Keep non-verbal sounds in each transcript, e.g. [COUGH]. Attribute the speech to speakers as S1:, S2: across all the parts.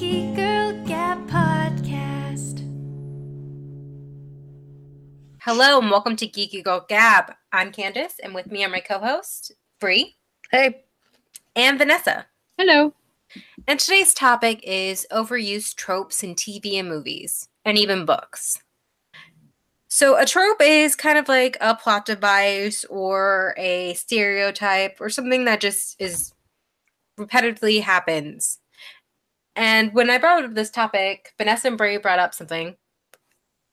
S1: Geeky Girl Gab Podcast.
S2: Hello and welcome to Geeky Girl Gab. I'm Candace, and with me are my co-host Bree
S3: Hey.
S2: and Vanessa.
S3: Hello.
S2: And today's topic is overused tropes in TV and movies, and even books. So a trope is kind of like a plot device or a stereotype or something that just is repetitively happens. And when I brought up this topic, Vanessa and Bray brought up something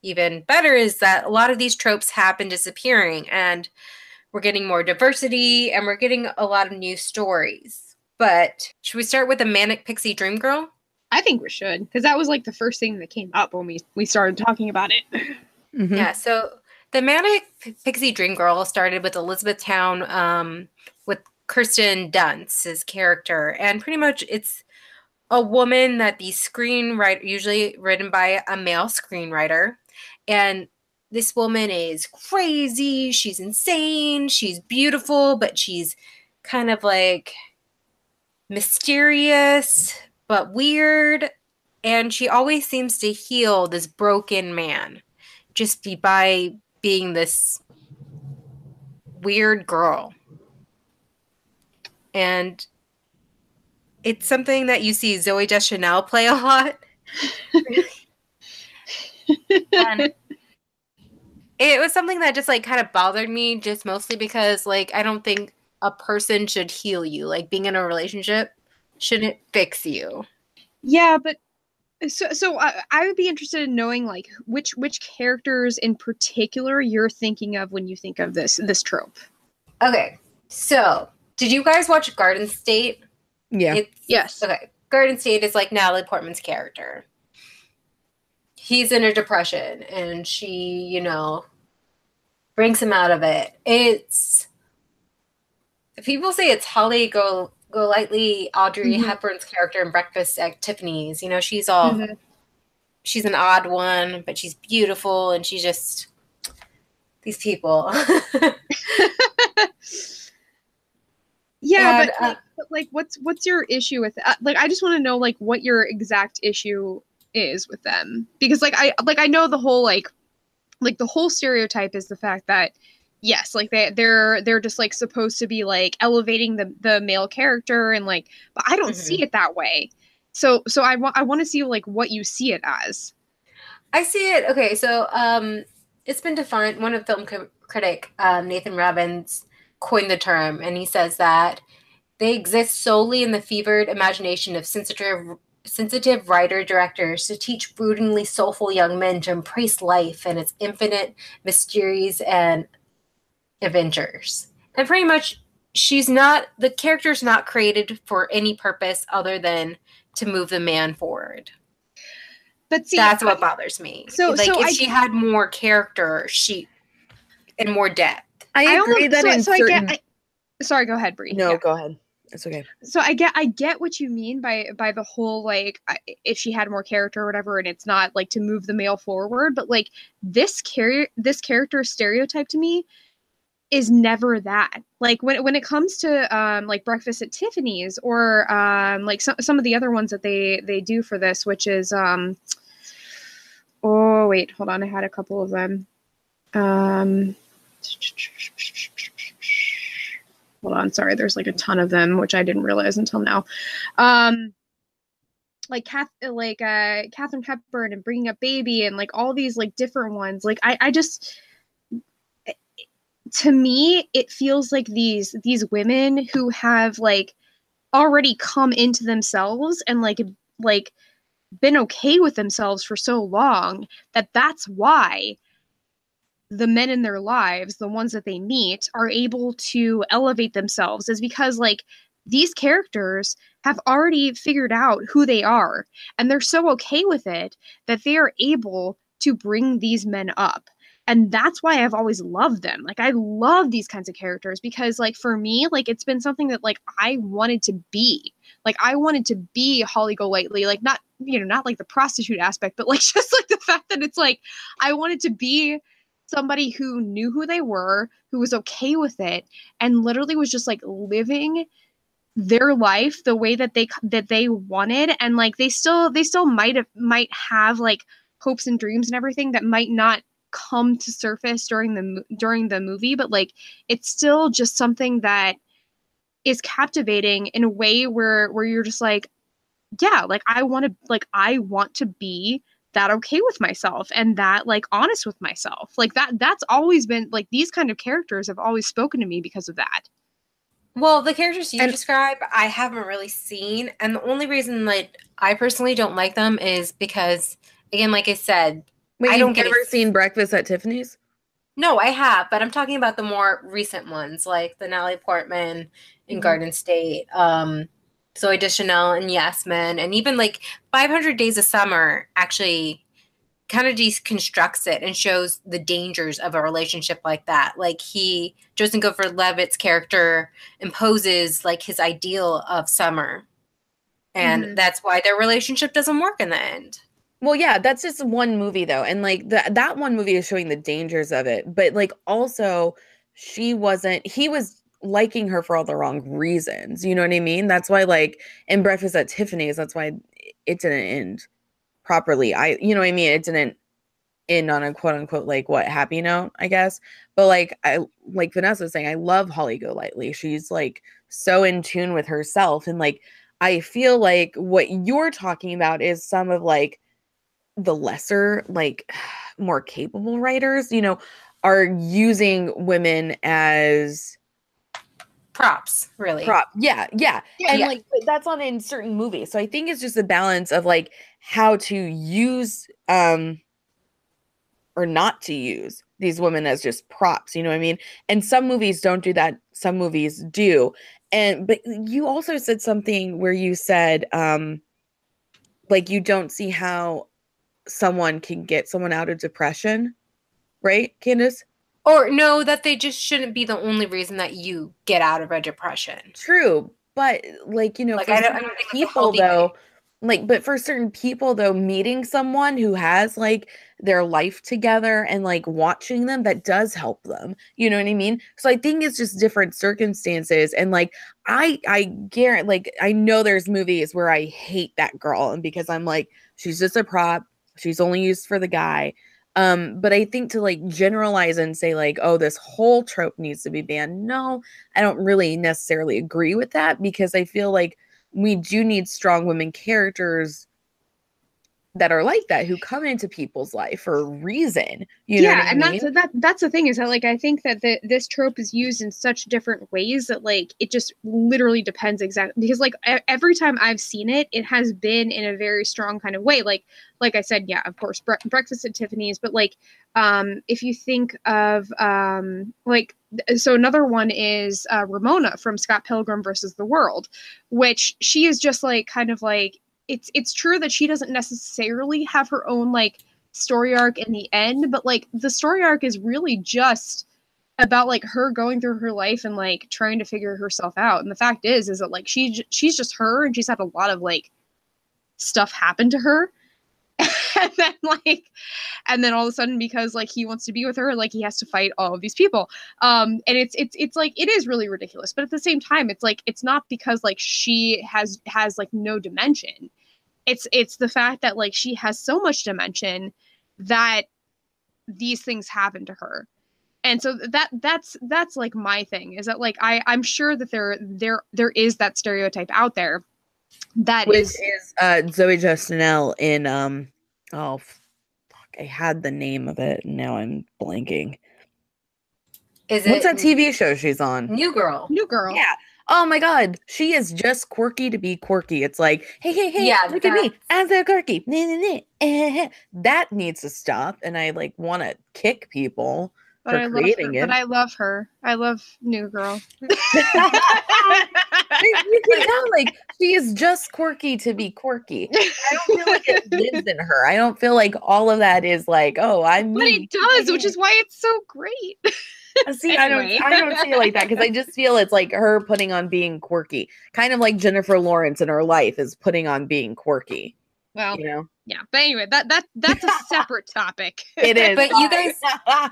S2: even better is that a lot of these tropes have been disappearing and we're getting more diversity and we're getting a lot of new stories. But should we start with the manic pixie dream girl?
S3: I think we should because that was like the first thing that came up when we we started talking about it.
S4: Mm-hmm.
S2: Yeah, so the manic pixie dream girl started with Elizabethtown um, with Kirsten Dunst's character, and pretty much it's a woman that the screenwriter usually written by a male screenwriter, and this woman is crazy. She's insane. She's beautiful, but she's kind of like mysterious but weird, and she always seems to heal this broken man just be by being this weird girl. And it's something that you see Zooey Deschanel play a lot. and it was something that just like kind of bothered me just mostly because like I don't think a person should heal you. Like being in a relationship shouldn't fix you.
S3: yeah, but so so I, I would be interested in knowing like which which characters in particular you're thinking of when you think of this this trope.
S2: Okay. So, did you guys watch Garden State?
S4: Yeah.
S2: It's,
S3: Yes.
S2: Okay. Garden State is like Natalie Portman's character. He's in a depression and she, you know, brings him out of it. It's people say it's Holly Go Golightly, Audrey
S3: Mhm.
S2: Hepburn's character in Breakfast at Tiffany's. You know, she's all
S3: Mhm.
S2: she's an odd one, but she's beautiful and she just these people. [LAUGHS] [LAUGHS]
S3: Yeah,
S2: And,
S3: but,
S2: uh,
S3: like, but like what's what's your issue with uh, like I just want to know like what your exact issue is with them because like I like I know the whole like like the whole stereotype is the fact that yes like they they're they're just like supposed to be like elevating the the male character and like but I don't see it that way. So so I want I want to see like what you see it as.
S2: I see it. Okay, so um, it's been defined. One of film cri- critic um, Nathan Rabin coined the term, and he says that they exist solely in the fevered imagination of sensitive, sensitive writer directors to teach broodingly soulful young men to embrace life and its infinite mysteries and adventures. And pretty much, she's not the character's not created for any purpose other than to move the man forward
S3: But see
S2: that's what bothers me.
S3: So-
S2: like
S3: so
S2: if
S3: I-
S2: she had more character, she and more depth.
S4: I
S3: I
S4: agree
S3: almost-
S4: that
S3: so,
S4: in
S3: so I
S4: certain.
S3: get I, sorry go ahead Brie.
S4: no,
S3: Yeah.
S4: go ahead. It's okay.
S3: so i get i get what you mean by by the whole like I- if she had more character or whatever and it's not like to move the male forward but like this character this character stereotype to me is never that like when, when it comes to um like breakfast at tiffany's or um like some, some of the other ones that they they do for this which is um oh wait hold on i had a couple of them um hold on sorry there's like a ton of them which i didn't realize until now. Um like Kath, like uh Katharine Hepburn and bringing up baby and like all these like different ones like I I just to me it feels like these these women who have like already come into themselves and like like been okay with themselves for so long that that's why the men in their lives, the ones that they meet, are able to elevate themselves is because like these characters have already figured out who they are and they're so okay with it that they are able to bring these men up. And that's why I've always loved them. Like I love these kinds of characters because like for me, like it's been something that like I wanted to be. Like I wanted to be Holly Golightly, like not you know, not like the prostitute aspect, but like [LAUGHS] just like the fact that it's like I wanted to be somebody who knew who they were, who was okay with it, and literally was just like living their life the way that they that they wanted and like they still they still might have might have like hopes and dreams and everything that might not come to surface during the during the movie but like it's still just something that is captivating in a way where where you're just like yeah like i want to like i want to be that okay with myself and that like honest with myself like that that's always been like these kind of characters have always spoken to me because of that
S2: Well, the characters you
S4: And-
S2: describe, I haven't really seen, and the only reason that I personally don't like them is because, again, like I said,
S4: Wait,
S2: I
S4: you've
S2: don't get
S4: never
S2: it.
S4: seen Breakfast at Tiffany's?
S2: no, I have, but I'm talking about the more recent ones, like the Natalie Portman in
S3: Mhm.
S2: Garden State, um, Zooey Deschanel and Yes Man, and even like 500 Days of Summer actually kind of deconstructs it and shows the dangers of a relationship like that. Like he, Joseph Gordon-Levitt's character imposes like his ideal of summer. And
S3: Mhm.
S2: that's why their relationship doesn't work in the end.
S4: Well, yeah, that's just one movie though. And like that that one movie is showing the dangers of it. But like also she wasn't he was liking her for all the wrong reasons. You know what I mean? That's why like in Breakfast at Tiffany's, that's why it didn't end properly. I you know what I mean? It didn't end on a quote unquote like what happy note, I guess. But like I like Vanessa was saying, I love Holly Golightly. She's like so in tune with herself and like I feel like what you're talking about is some of like the lesser, like [SIGHS] more capable writers, you know, are using women as
S2: Props, really.
S4: prop. Yeah, yeah. yeah and
S2: yeah.
S4: like that's not in certain movies. So I think it's just a balance of like how to use um or not to use these women as just props, you know what I mean? And some movies don't do that, some movies do. And but you also said something where you said um like you don't see how someone can get someone out of depression, right, Candace?
S2: Or no, that they just shouldn't be the only reason that you get out of a depression.
S4: True, but like you know,
S2: Like,
S4: for
S2: I don't- I don't
S4: people though, like, but for certain people though, meeting someone who has like their life together and like watching them, that does help them. You know what I mean? So I think it's just different circumstances, and like I, I guarantee, like I know there's movies where I hate that girl, and because I'm like, she's just a prop, she's only used for the guy. Um, but I think to like generalize and say like, oh, this whole trope needs to be banned. No, I don't really necessarily agree with that because I feel like we do need strong women characters that are like that who come into people's life for a reason. You know
S3: yeah
S4: I
S3: and
S4: mean?
S3: that's that that's the thing is that like i think that the, this trope is used in such different ways that like it just literally depends exactly because like every time i've seen it it has been in a very strong kind of way like like i said yeah of course bre- breakfast at tiffany's but like um if you think of um like so another one is uh, ramona from scott pilgrim versus the world which she is just like kind of like it's it's true that she doesn't necessarily have her own like story arc in the end but like the story arc is really just about like her going through her life and like trying to figure herself out. And the fact is is that like she she's just her and she's had a lot of like stuff happen to her. [LAUGHS] And then like and then all of a sudden because like he wants to be with her like he has to fight all of these people. Um and it's it's it's like it is really ridiculous. But at the same time it's like it's not because like she has has like no dimension it's it's the fact that like she has so much dimension that these things happen to her and so that that's that's like my thing is that like i i'm sure that there there there is that stereotype out there that
S4: Which
S3: is
S4: is uh Zooey Deschanel in um oh fuck, I had the name of it. Now I'm blanking.
S2: Is
S4: What's
S2: it
S4: that TV show she's on?
S2: New Girl?
S3: new girl
S4: Yeah. Oh my god, she is just quirky to be quirky. It's like, hey, hey, hey,
S2: Yeah,
S4: look at me.
S2: that's-
S4: I'm so quirky. Nah, nah, nah, eh. [LAUGHS] That needs to stop. And I like want to kick people.
S3: but
S4: for
S3: I love her,
S4: creating it.
S3: but I love her. I love New Girl. [LAUGHS] [LAUGHS]
S4: you can tell like she is just quirky to be quirky. I don't feel like it lives in her. I don't feel like all of that is like, oh, I'm
S3: but
S4: me.
S3: it does, which is why it's so great. [LAUGHS]
S4: See, I don't I don't feel like that because I just feel it's like her putting on being quirky. Kind of like Jennifer Lawrence in her life is putting on being quirky.
S3: Well,
S4: You know?
S3: yeah. But anyway, that that that's a [LAUGHS] separate topic.
S4: It is.
S2: But you guys- [LAUGHS]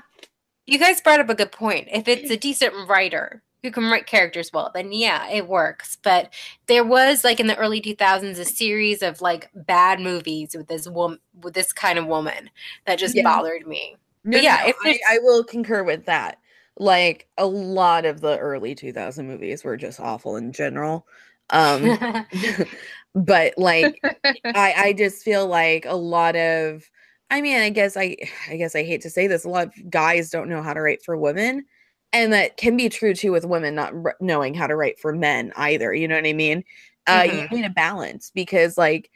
S2: You guys brought up a good point. If it's a decent writer who can write characters well, then yeah, it works. But there was like in the early 2000s a series of like bad movies with this woman with this kind of woman that just
S4: Yeah.
S2: bothered me.
S4: No,
S2: yeah,
S4: no,
S2: if
S4: I, I will concur with that. Like a lot of the early 2000 movies were just awful in general. Um, [LAUGHS] [LAUGHS] but like [LAUGHS] I, I just feel like a lot of I mean, I guess I I guess I hate to say this, a lot of guys don't know how to write for women. And that can be true too with women not r- knowing how to write for men either. You know what I mean? Uh, you
S2: Mhm.
S4: need a balance because like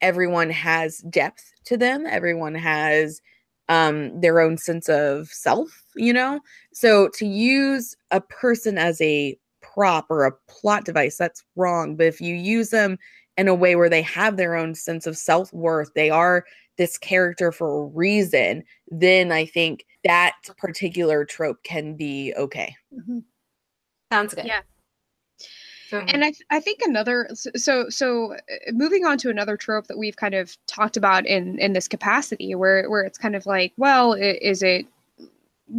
S4: everyone has depth to them. Everyone has um their own sense of self, you know? So to use a person as a prop or a plot device, that's wrong. But if you use them in a way where they have their own sense of self worth, they are this character for a reason, then I think that particular trope can be okay.
S2: Sounds good.
S3: Yeah.
S2: Go ahead.
S3: and I, th- I think another so so uh, moving on to another trope that we've kind of talked about in in this capacity where where it's kind of like well is it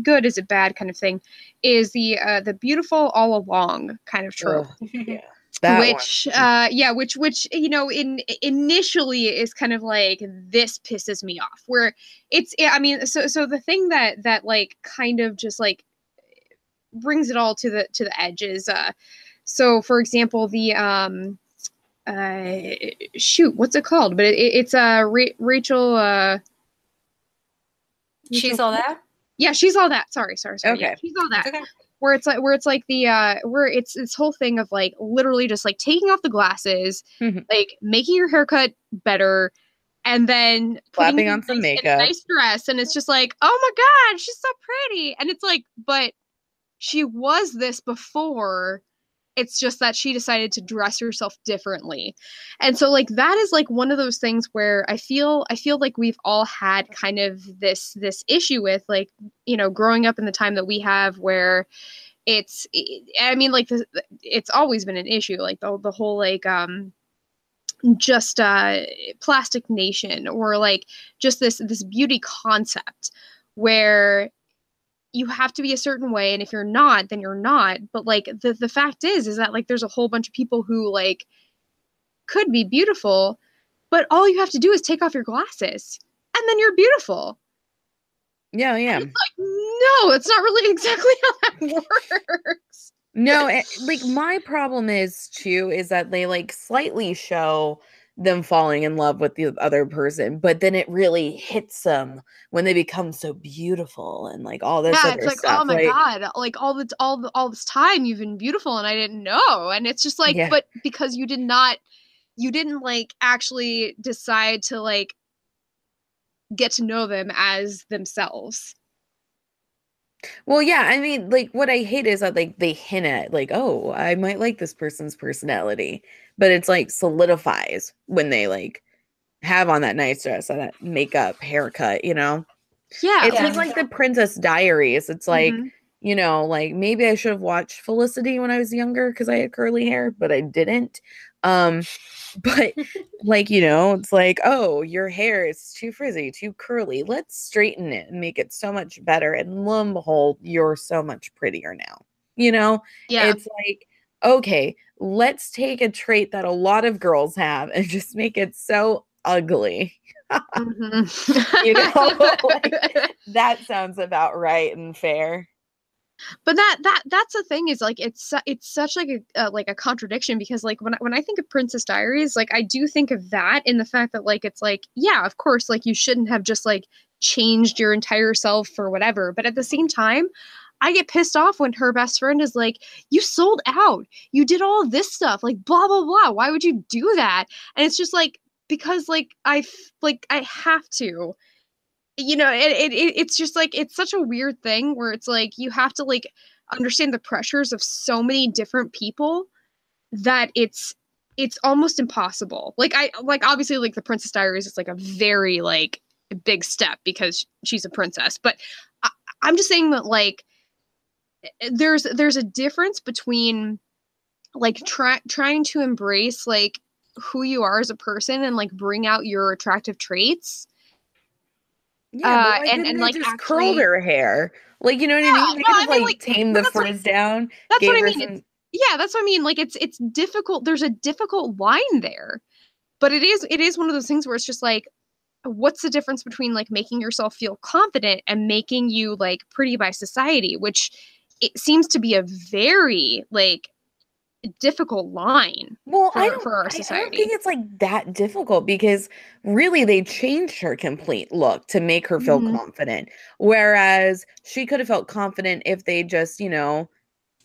S3: good is it bad kind of thing is the uh the beautiful all along kind of trope
S4: Ugh, yeah. [LAUGHS] That one.
S3: which uh yeah which which you know in initially is kind of like this pisses me off where it's i mean so so the thing that that like kind of just like brings it all to the to the edge is uh so for example the um uh shoot what's it called but it, it's uh Ra- rachel uh
S2: She's
S3: Rachel-
S2: all that?
S3: yeah she's all that sorry sorry sorry yeah,
S4: Okay.
S3: she's all that
S2: okay.
S3: where it's like where it's like the uh where it's this whole thing of like literally just like taking off the glasses
S4: Mhm.
S3: like making your haircut better and then putting
S4: Slapping on some
S3: nice-
S4: makeup.
S3: nice dress and it's just like oh my god she's so pretty and it's like but she was this before it's just that she decided to dress herself differently. And so like that is like one of those things where i feel i feel like we've all had kind of this this issue with like you know growing up in the time that we have where it's i mean like the, it's always been an issue like the, the whole like um just uh plastic nation or like just this this beauty concept where you have to be a certain way and if you're not then you're not. But like the the fact is is that like there's a whole bunch of people who like could be beautiful but all you have to do is take off your glasses and then you're beautiful.
S4: Yeah, yeah.
S3: like no it's not really [LAUGHS] exactly how that [LAUGHS] works.
S4: No, it, like my problem is too is that they like slightly show them falling in love with the other person, but then it really hits them when they become so beautiful and like all this
S3: yeah it's like
S4: stuff.
S3: oh my
S4: like,
S3: god like all the all the, all this time you've been beautiful and i didn't know and it's just like
S4: Yeah.
S3: but because you did not you didn't like actually decide to like get to know them as themselves
S4: Well, yeah, I mean, like what I hate is that like they hint at like, oh, I might like this person's personality, but it's like solidifies when they like have on that nice dress, and that makeup, haircut, you know.
S3: yeah
S4: It's
S2: Yeah.
S4: like the Princess Diaries. It's like
S3: Mhm.
S4: you know, like maybe I should have watched Felicity when I was younger because I had curly hair, but I didn't. Um, [LAUGHS] but [LAUGHS] like, you know, it's like, oh, your hair is too frizzy, too curly. Let's straighten it and make it so much better. And lo and behold, you're so much prettier now. You know,
S3: yeah
S4: it's like, okay, let's take a trait that a lot of girls have and just make it so ugly.
S3: Mhm. [LAUGHS]
S4: You know, [LAUGHS] like- That sounds about right and fair.
S3: but that that that's the thing is like it's it's such like a uh, like a contradiction because like when I, when I think of Princess Diaries like I do think of that in the fact that like it's like yeah of course like you shouldn't have just like changed your entire self for whatever but at the same time I get pissed off when her best friend is like you sold out. You did all this stuff. Like blah blah blah. Why would you do that? And it's just like because like I like I have to. You know it, it, it it's just like it's such a weird thing where it's like you have to like understand the pressures of so many different people that it's it's almost impossible. Like i like obviously like the princess diaries is like a very like big step because she's a princess but I, i'm just saying that like there's there's a difference between like try, trying to embrace like who you are as a person and like bring out your attractive traits
S4: Yeah,
S3: Uh, and- and, like,
S4: just
S3: actually-
S4: curled her hair. Like, you know what
S3: Yeah,
S4: I mean? They
S3: no,
S4: could
S3: I mean,
S4: like
S3: like,
S4: tamed
S3: but
S4: the frizz down.
S3: That's what I mean.
S4: some-
S3: yeah, that's what I mean. Like it's it's difficult. There's a difficult line there, but it is it is one of those things where it's just like, what's the difference between like making yourself feel confident and making you like pretty by society, which it seems to be a very like difficult line.
S4: Well, I don't,
S3: for our
S4: I- I, don't think it's like that difficult because really they changed her complete look to make her feel
S3: Mhm.
S4: confident. Whereas she could have felt confident if they just, you know,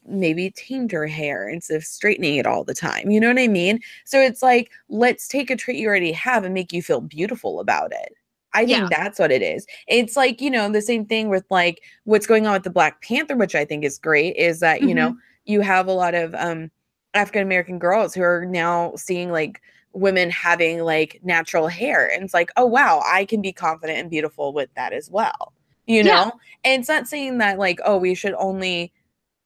S4: maybe tamed her hair instead of straightening it all the time. You know what I mean? So it's like, let's take a trait you already have and make you feel beautiful about it. I think
S3: Yeah.
S4: that's what it is. It's like, you know, the same thing with like what's going on with the Black Panther, which I think is great, is that, you know, you have a lot of um African American girls who are now seeing like women having like natural hair. And it's like, oh wow, I can be confident and beautiful with that as well. You know?
S3: Yeah.
S4: And it's not saying that like, oh, we should only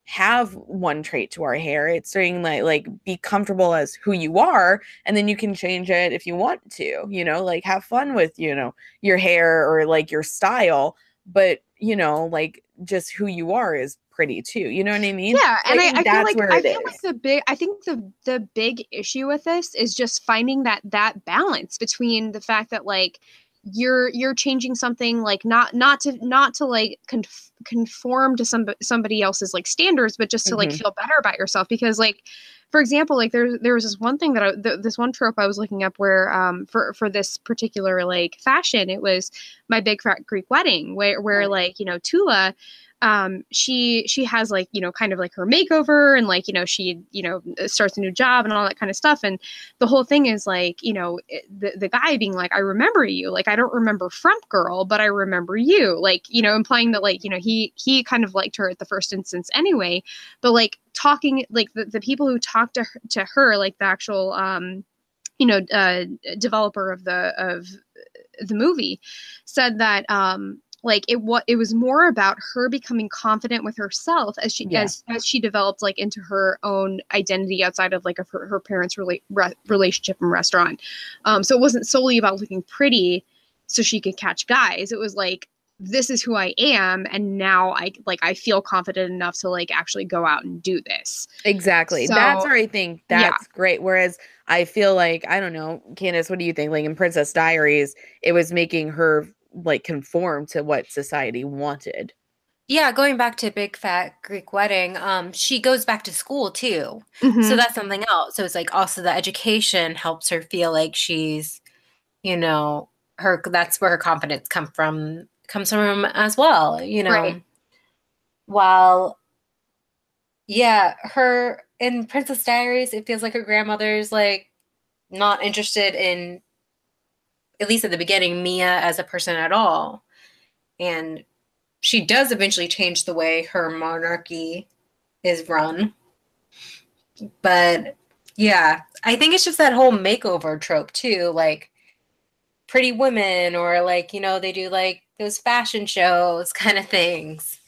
S4: have one trait to our hair. It's saying like like be comfortable as who you are and then you can change it if you want to, you know, like have fun with, you know, your hair or like your style, but you know, like just who you are is pretty too. You know what I mean?
S3: Yeah, and I, I feel like
S4: where
S3: I feel like the big I think the the big issue with this is just finding that that balance between the fact that like you're you're changing something like not not to not to like conf- conform to some somebody else's like standards but just to like
S4: Mhm.
S3: feel better about yourself because like for example like there there was this one thing that I, th- this one trope I was looking up where um for for this particular like fashion it was my big fat Greek wedding where where like you know Toula um she she has like you know kind of like her makeover and like you know she you know starts a new job and all that kind of stuff. And the whole thing is like you know the, the guy being like i remember you. Like i don't remember frump girl but i remember you. Like you know implying that like you know he he kind of liked her at the first instance anyway. But like talking like the, the people who talked to her, to her like the actual um you know uh developer of the of the movie said that um like it what it was more about her becoming confident with herself as she
S4: Yeah.
S3: as as she developed like into her own identity outside of like of her, her parents rela- re- relationship and restaurant um so it wasn't solely about looking pretty so she could catch guys it was like this is who i am and now i like i feel confident enough to like actually go out and do this
S4: Exactly. That's
S3: So,
S4: where I think
S3: yeah.
S4: that's great. Whereas I feel like, I don't know, Candace, what do you think? Like in Princess Diaries, it was making her like conform to what society wanted.
S2: Yeah, going back to Big Fat Greek Wedding, um, she goes back to school too. So
S3: Mhm.
S2: that's something else. So it's like also the education helps her feel like she's, you know, her that's where her confidence come from comes from as well, you know.
S3: Right.
S2: While yeah, her in Princess Diaries, it feels like her grandmother's like not interested in at least at the beginning, Mia as a person at all. And she does eventually change the way her monarchy is run. But yeah, I think it's just that whole makeover trope too, like pretty women or like, you know, they do like those fashion shows [LAUGHS] kind of things.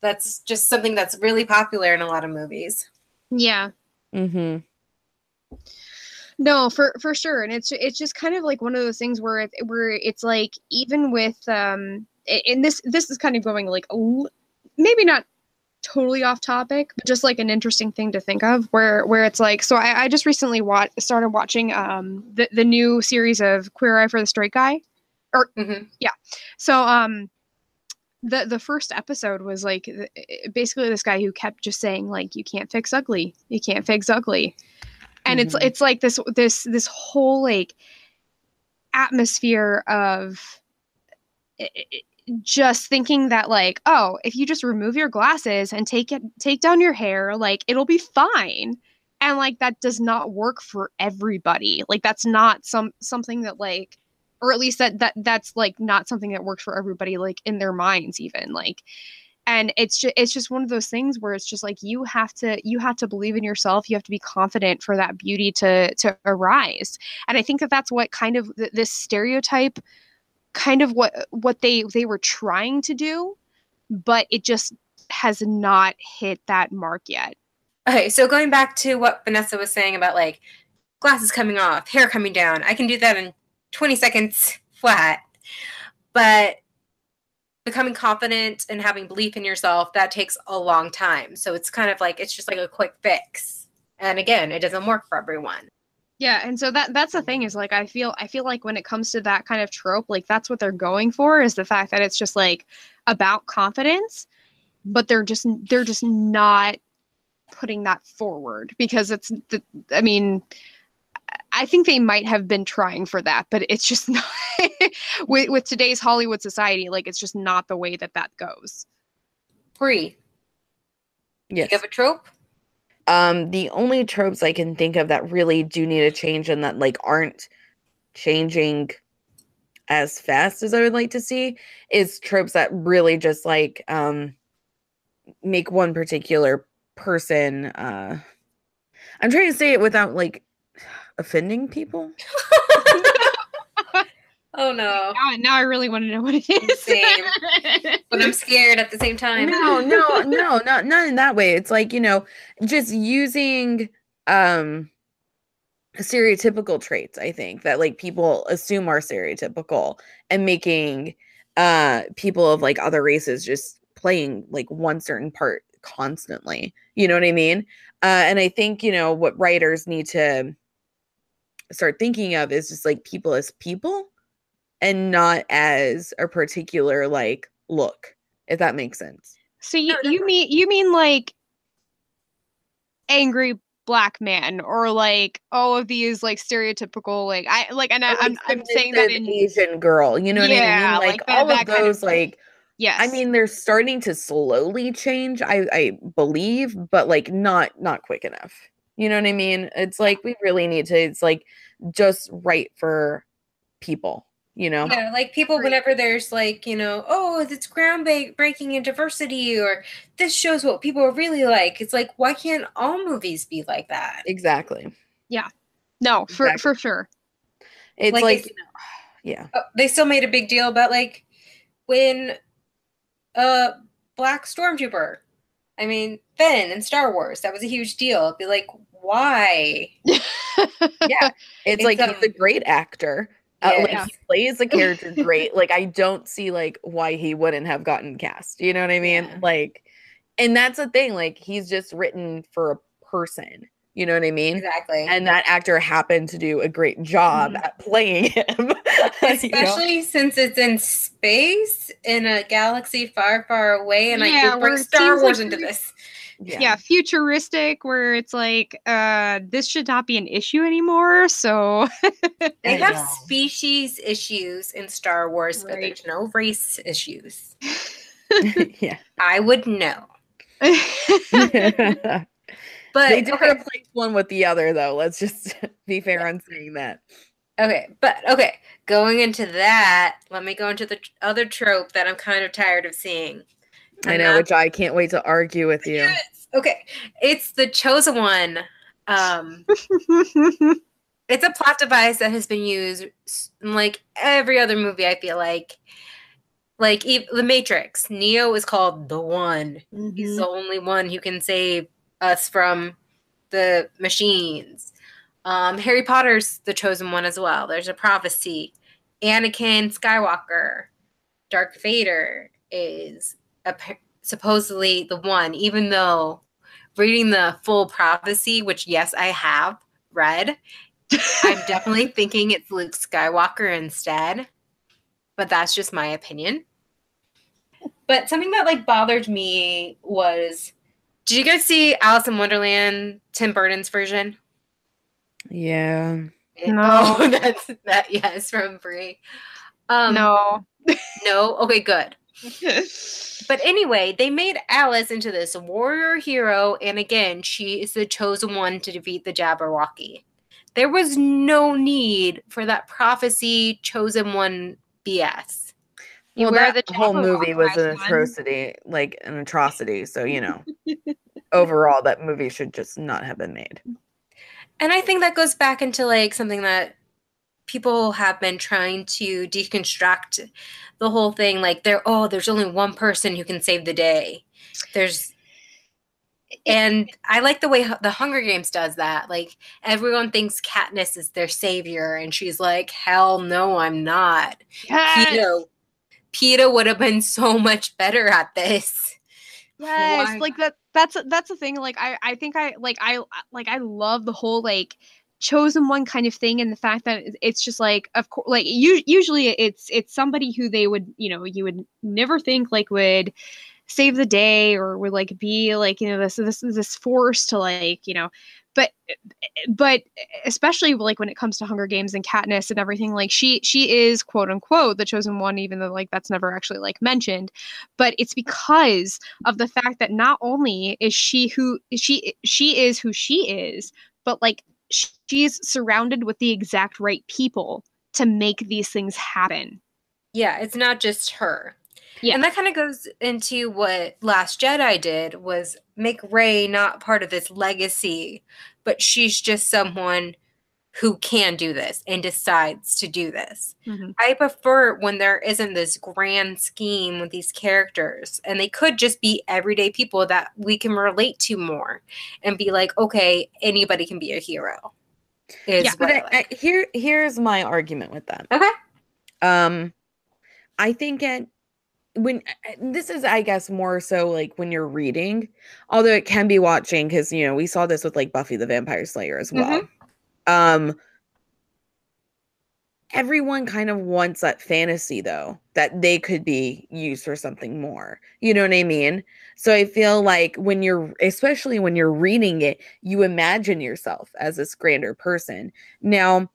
S2: That's just something that's really popular in a lot of movies.
S3: yeah
S4: Mm-hmm.
S3: No, for for sure, and it's it's just kind of like one of those things where it, where it's like even with um, and this this is kind of going like maybe not totally off topic, but just like an interesting thing to think of where where it's like so I, I just recently wa- started watching um the the new series of Queer Eye for the Straight Guy,
S2: Mhm. Yeah.
S3: So um the the first episode was like basically this guy who kept just saying like you can't fix ugly you can't fix ugly and it's
S4: Mhm.
S3: it's like this this this whole like atmosphere of just thinking that like oh if you just remove your glasses and take it take down your hair like it'll be fine. And like that does not work for everybody. Like that's not some something that like or at least that that that's like not something that works for everybody like in their minds even. Like and it's just it's just one of those things where it's just like you have to you have to believe in yourself. You have to be confident for that beauty to to arise. And i think that that's what kind of th- this stereotype kind of what what they they were trying to do but it just has not hit that mark yet.
S2: Okay, so going back to what Vanessa was saying about like glasses coming off, hair coming down, I can do that in 20 seconds flat. But becoming confident and having belief in yourself, that takes a long time. So it's kind of like it's just like a quick fix. And again, it doesn't work for everyone.
S3: Yeah, and so that that's the thing is like I feel I feel like when it comes to that kind of trope, like that's what they're going for is the fact that it's just like about confidence, but they're just they're just not putting that forward because it's the I mean I think they might have been trying for that, but it's just [LAUGHS] not with with today's Hollywood society, like it's just not the way that that goes.
S2: Free.
S4: Yes.
S2: You have a trope?
S4: Um, the only tropes I can think of that really do need a change and that like aren't changing as fast as I would like to see is tropes that really just like um make one particular person uh I'm trying to say it without like offending people. [LAUGHS]
S2: Oh no.
S3: Now, now I really want to know what it is.
S2: Same. But I'm scared at the same time.
S4: no, no, no, not not in that way. It's like, you know, just using um stereotypical traits, I think, that like people assume are stereotypical and making uh people of like other races just playing like one certain part constantly. You know what I mean? Uh and I think, you know, what writers need to start thinking of is just like people as people and not as a particular like look, if that makes sense.
S3: So you,
S2: No,
S3: you mean you mean like angry black man or like all of these like stereotypical like I like and I,
S4: Or,
S3: I'm I'm saying that
S4: submissive
S3: in
S4: Asian girl, you know what I mean?
S3: like
S4: Like,
S3: that-
S4: all
S3: that
S4: of
S3: kind of
S4: those, like
S3: yes
S4: I mean, they're starting to slowly change. I I believe, but like not not quick enough. You know what I mean? It's like we really need to. It's like just right for people. You know?
S2: Yeah, like people, whenever there's like, you know, oh, it's groundbreaking in diversity, or this shows what people are really like. It's like, why can't all movies be like that?
S4: Exactly. Yeah.
S3: No for
S4: Exactly.
S3: for sure
S4: It's
S2: Like,
S4: like,
S2: it's-
S4: you [SIGHS] know, yeah.
S2: Oh, they still made a big deal about like when a black stormtrooper. I mean, Finn and Star Wars, that was a huge deal. It'd be like, why? [LAUGHS]
S4: Yeah. It's,
S2: It's,
S4: like he's
S2: um,
S4: a great actor. Uh, like
S2: Yeah.
S4: he plays the character [LAUGHS] great. Like I don't see like why he wouldn't have gotten cast. You know what I mean?
S2: Yeah.
S4: Like, and that's the thing. Like he's just written for a person. You know what I mean?
S2: Exactly.
S4: And that actor happened to do a great job
S2: Mhm.
S4: at playing him. [LAUGHS] you know?
S2: Especially since it's in space in a galaxy far, far away, and I
S3: Yeah,
S2: could
S3: where
S2: bring Star Wars
S3: like
S2: into this.
S3: yeah. futuristic where it's like uh this should not be an issue anymore so [LAUGHS]
S2: They have
S4: know.
S2: species issues in Star Wars, but there's no race issues. [LAUGHS]
S4: yeah.
S2: I would know.
S4: They
S2: But
S4: did
S2: okay,
S4: replace one with the other, though. Let's just [LAUGHS] be fair on saying that.
S2: okay, but okay, going into that, let me go into the other trope that I'm kind of tired of seeing.
S4: I know,
S2: that-
S4: which I can't wait to argue with you.
S2: Yes. Okay, it's the chosen one. Um, [LAUGHS] it's a plot device that has been used in like every other movie. I feel like, like ev- the Matrix. Neo is called the One. He's the only one who can save us from the machines. Um, Harry Potter's the chosen one as well. There's a prophecy. Anakin Skywalker, Darth Vader is appa- supposedly the one, even though reading the full prophecy, which yes, I have read, [LAUGHS] I'm definitely thinking it's Luke Skywalker instead. But that's just my opinion. But something that like bothered me was did you guys see Alice in Wonderland, Tim Burton's version?
S4: Yeah.
S3: No. [LAUGHS]
S2: Oh, that's that yes, from Brie. Um
S3: no [LAUGHS]
S2: no. Okay, good. [LAUGHS] But anyway, they made Alice into this warrior hero, and again, she is the chosen one to defeat the Jabberwocky. There was no need for that prophecy chosen one BS.
S3: You
S4: well,
S3: wear
S4: that
S3: the
S4: whole movie was an
S3: as one.
S4: atrocity, like an atrocity. So you know, overall, that movie should just not have been made.
S2: And I think that goes back into like something that people have been trying to deconstruct the whole thing. Like there, oh, there's only one person who can save the day. There's and I like the way the Hunger Games does that. Like everyone thinks Katniss is their savior, and she's like, "Hell no, I'm not."
S3: Yes!
S2: You know, Peeta would have been so much better at this.
S3: Yes,
S2: Why-
S3: like that. That's that's the thing. Like I, I think I like I like I love the whole like chosen one kind of thing, and the fact that it's just like of course like u- usually it's it's somebody who they would you know you would never think like would save the day or would like be like you know this this this force to like you know but but especially like when it comes to Hunger Games and Katniss and everything like she she is quote unquote the chosen one even though like that's never actually like mentioned but it's because of the fact that not only is she who she she is who she is but like she's surrounded with the exact right people to make these things happen
S2: Yeah, it's not just her.
S3: Yeah.
S2: And that kind of goes into what Last Jedi did was make Rey not part of this legacy, but she's just someone who can do this and decides to do this. I prefer when there isn't this grand scheme with these characters and they could just be everyday people that we can relate to more and be like, okay, anybody can be a hero. Is
S3: Yeah,
S2: what
S4: But
S2: I
S4: I,
S2: like.
S4: I, here, here's my argument with that.
S2: Okay.
S4: Um, I think it when this is, I guess, more so like when you're reading, although it can be watching because you know we saw this with like Buffy the Vampire Slayer as well. Um, everyone kind of wants that fantasy though that they could be used for something more. You know what I mean? So I feel like when you're, especially when you're reading it, you imagine yourself as this grander person. Now,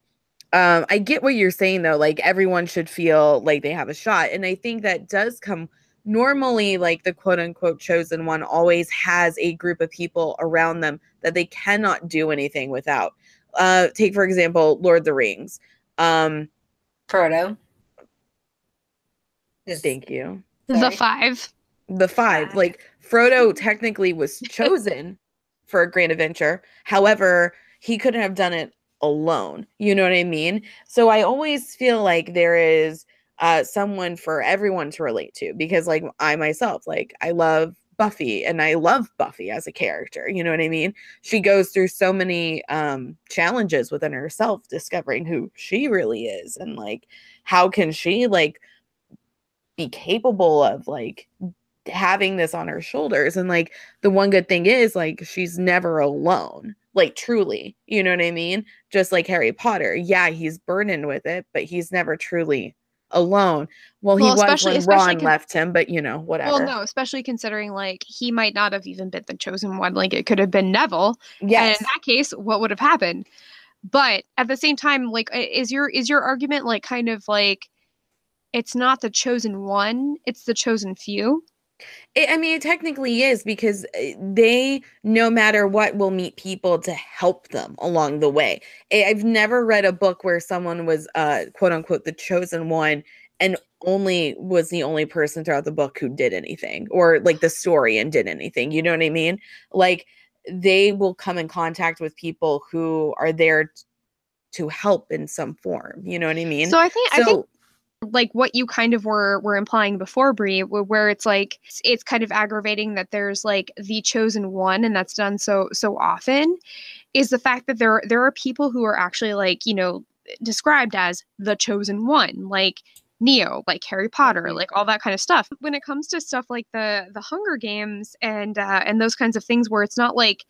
S4: um, I get what you're saying though. Like everyone should feel like they have a shot, and I think that does come normally. Like the quote unquote chosen one always has a group of people around them that they cannot do anything without. Uh, take for example, Lord of the Rings. Um,
S2: Frodo.
S4: Thank you.
S3: the five
S4: the five
S2: Five.
S4: like frodo technically was [LAUGHS] chosen for a grand adventure however he couldn't have done it alone you know what i mean? So i always feel like there is uh someone for everyone to relate to because like i myself like i love buffy and i love buffy as a character you know what i mean? She goes through so many um challenges within herself discovering who she really is and like how can she like be capable of like having this on her shoulders and like the one good thing is like she's never alone like truly you know what i mean? Just like harry potter. Yeah he's burdened with it but he's never truly alone. Well, he
S3: Well,
S4: was
S3: especially-
S4: when ron
S3: con-
S4: left him but you know whatever.
S3: well no especially considering like he might not have even been the chosen one like it could have been neville.
S4: Yes
S3: And in that case, what would have happened? But at the same time, like, is your is your argument like kind of like it's not the chosen one, it's the chosen few?
S4: It, I mean, it technically is because uh, they, no matter what, will meet people to help them along the way. I've never read a book where someone was, uh, quote unquote, the chosen one and only was the only person throughout the book who did anything or like the story and did anything. You know what I mean? Like they will come in contact with people who are there to help in some form. You know what I mean?
S3: So I think I think
S4: So-
S3: like what you kind of were were implying before Brie, where it's like it's- it's kind of aggravating that there's like the chosen one, and that's done so so often, is the fact that there there are people who are actually like you know described as the chosen one, like Neo, like Harry Potter,
S4: Mhm.
S3: like all that kind of stuff. When it comes to stuff like the the Hunger Games and uh, and those kinds of things, where it's not like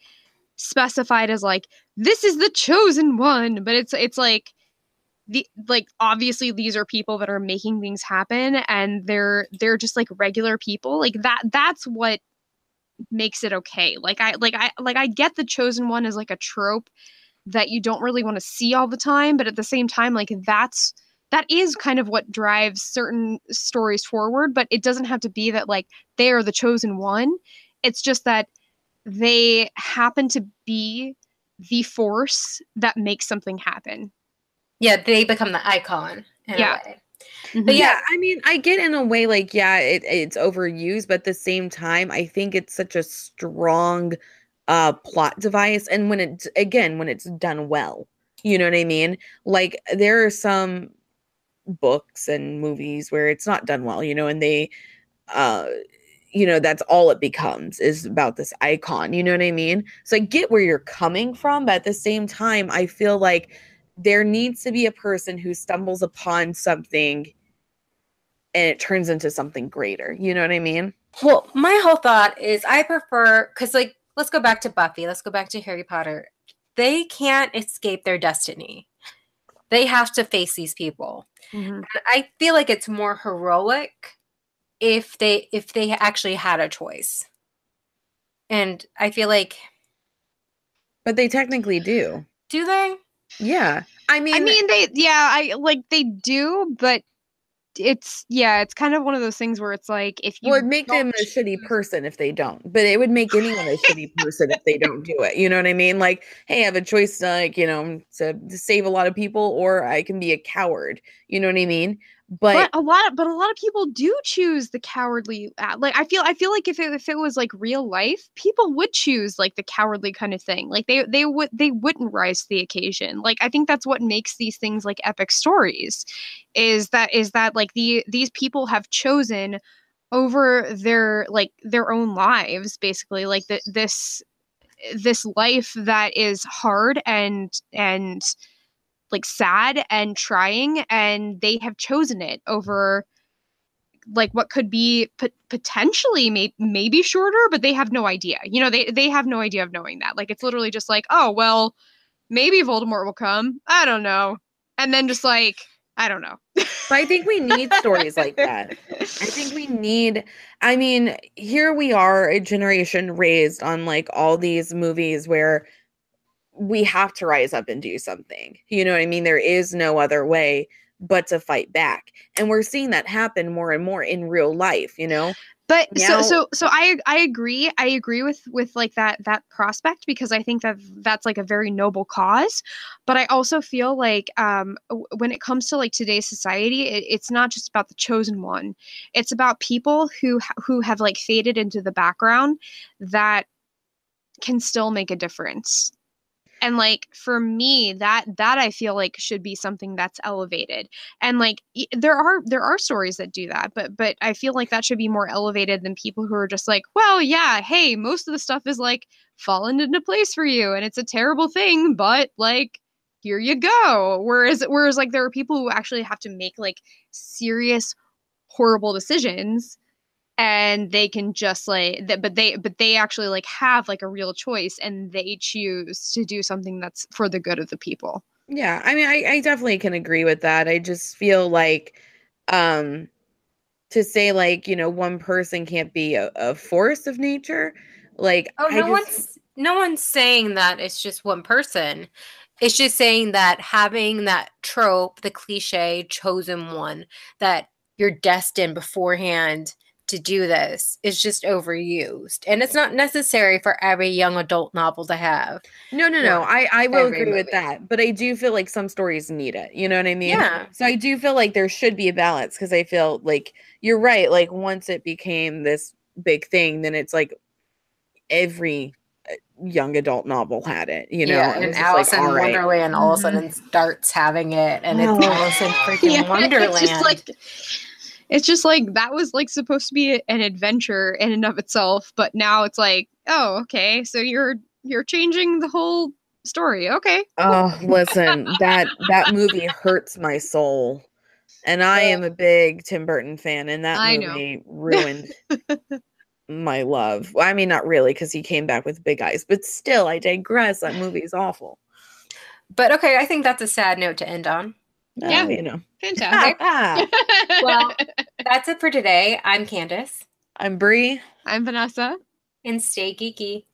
S3: specified as like this is the chosen one, but it's it's like the like obviously these are people that are making things happen and they're they're just like regular people like that that's what makes it okay. Like i like i like i get the chosen one as like a trope that you don't really want to see all the time but at the same time like that's that is kind of what drives certain stories forward but it doesn't have to be that like they are the chosen one. It's just that they happen to be the force that makes something happen
S2: Yeah, they become the icon in
S3: Yeah.
S2: a way.
S3: Mhm.
S2: But yeah,
S4: yeah, I mean, I get in a way like, yeah, it, it's overused, but at the same time, I think it's such a strong uh plot device. And when it again, when it's done well, you know what I mean? Like there are some books and movies where it's not done well, you know, and they uh you know that's all it becomes is about this icon you know what i mean so i get where you're coming from but at the same time i feel like there needs to be a person who stumbles upon something and it turns into something greater. You know what I mean?
S2: Well, my whole thought is I prefer because like let's go back to Buffy, let's go back to Harry Potter. They can't escape their destiny. They have to face these people.
S3: Mhm.
S2: And I feel like it's more heroic if they if they actually had a choice. And I feel like
S4: But they technically do.
S2: do they?
S4: Yeah. I mean,
S3: I mean, they, yeah, I like they do, but it's, yeah, it's kind of one of those things where it's like, if you
S4: well, it'd make them a shitty person if they don't, but it would make anyone a shitty [LAUGHS] person if they don't do it. You know what I mean? Like, hey, I have a choice, to, like, you know, to, to save a lot of people, or I can be a coward. You know what I mean? But,
S3: but a lot of but a lot of people do choose the cowardly uh, like i feel i feel like if it, if it was like real life people would choose like the cowardly kind of thing. Like they they would they wouldn't rise to the occasion. Like i think that's what makes these things like epic stories is that is that like the these people have chosen over their like their own lives basically. Like the, this this life that is hard and and like sad and trying and they have chosen it over like what could be pot- potentially may- maybe shorter but they have no idea. You know they they have no idea of knowing that. Like it's literally just like oh well maybe voldemort will come. I don't know. And then just like i don't know.
S4: But I think we need stories like [LAUGHS] that. I think we need, I mean, here we are, a generation raised on like all these movies where we have to rise up and do something. You know what I mean? There is no other way but to fight back. And we're seeing that happen more and more in real life, you know?
S3: but
S4: Now-
S3: so so so i i agree i agree with with like that that prospect because i think that that's like a very noble cause but i also feel like um when it comes to like today's society it, it's not just about the chosen one it's about people who who have like faded into the background that can still make a difference and like for me that that i feel like should be something that's elevated. And like there are there are stories that do that but but i feel like that should be more elevated than people who are just like well yeah hey most of the stuff is like fallen into place for you and it's a terrible thing but like here you go. Whereas whereas like there are people who actually have to make like serious horrible decisions and they can just like that but they but they actually like have like a real choice and they choose to do something that's for the good of the people
S4: Yeah. I mean, I, I definitely can agree with that. I just feel like, um, to say like, you know, one person can't be a, a force of nature. Like,
S2: Oh, no
S4: just-
S2: one's no one's saying that it's just one person. It's just saying that having that trope, the cliche chosen one, that you're destined beforehand to do this is just overused. And it's not necessary for every young adult novel to have.
S4: No, no, no. I I will
S2: every
S4: agree with that, but I do feel like some stories need it. You know what I mean?
S2: Yeah.
S4: So I do feel like there should be a balance because I feel like you're right. Like once it became this big thing, then it's like every uh, young adult novel had it. You know,
S2: yeah,
S4: and
S2: and
S4: it's just like,
S2: Alice in
S4: all right.
S2: Wonderland all of a sudden starts having it, and
S4: Oh.
S2: it's Alice in [LAUGHS] freaking Wonderland.
S3: It's just like it's just like that was like supposed to be an adventure in and of itself, but now it's like, oh, okay, so you're you're changing the whole story. Okay.
S4: Oh, listen, that that movie hurts my soul. And I am a big Tim Burton fan, and that
S3: I know.
S4: movie ruined my love. Well, I mean, not really, because he came back with big eyes, but still, I digress. That movie is awful.
S2: but okay, I think that's a sad note to end on.
S3: Yeah.
S4: Oh, you know.
S3: Fantastic. [LAUGHS] Ah, ah. [LAUGHS]
S2: Well- That's it for today. I'm Candace,
S4: I'm Bree.
S3: I'm Vanessa.
S2: and stay geeky.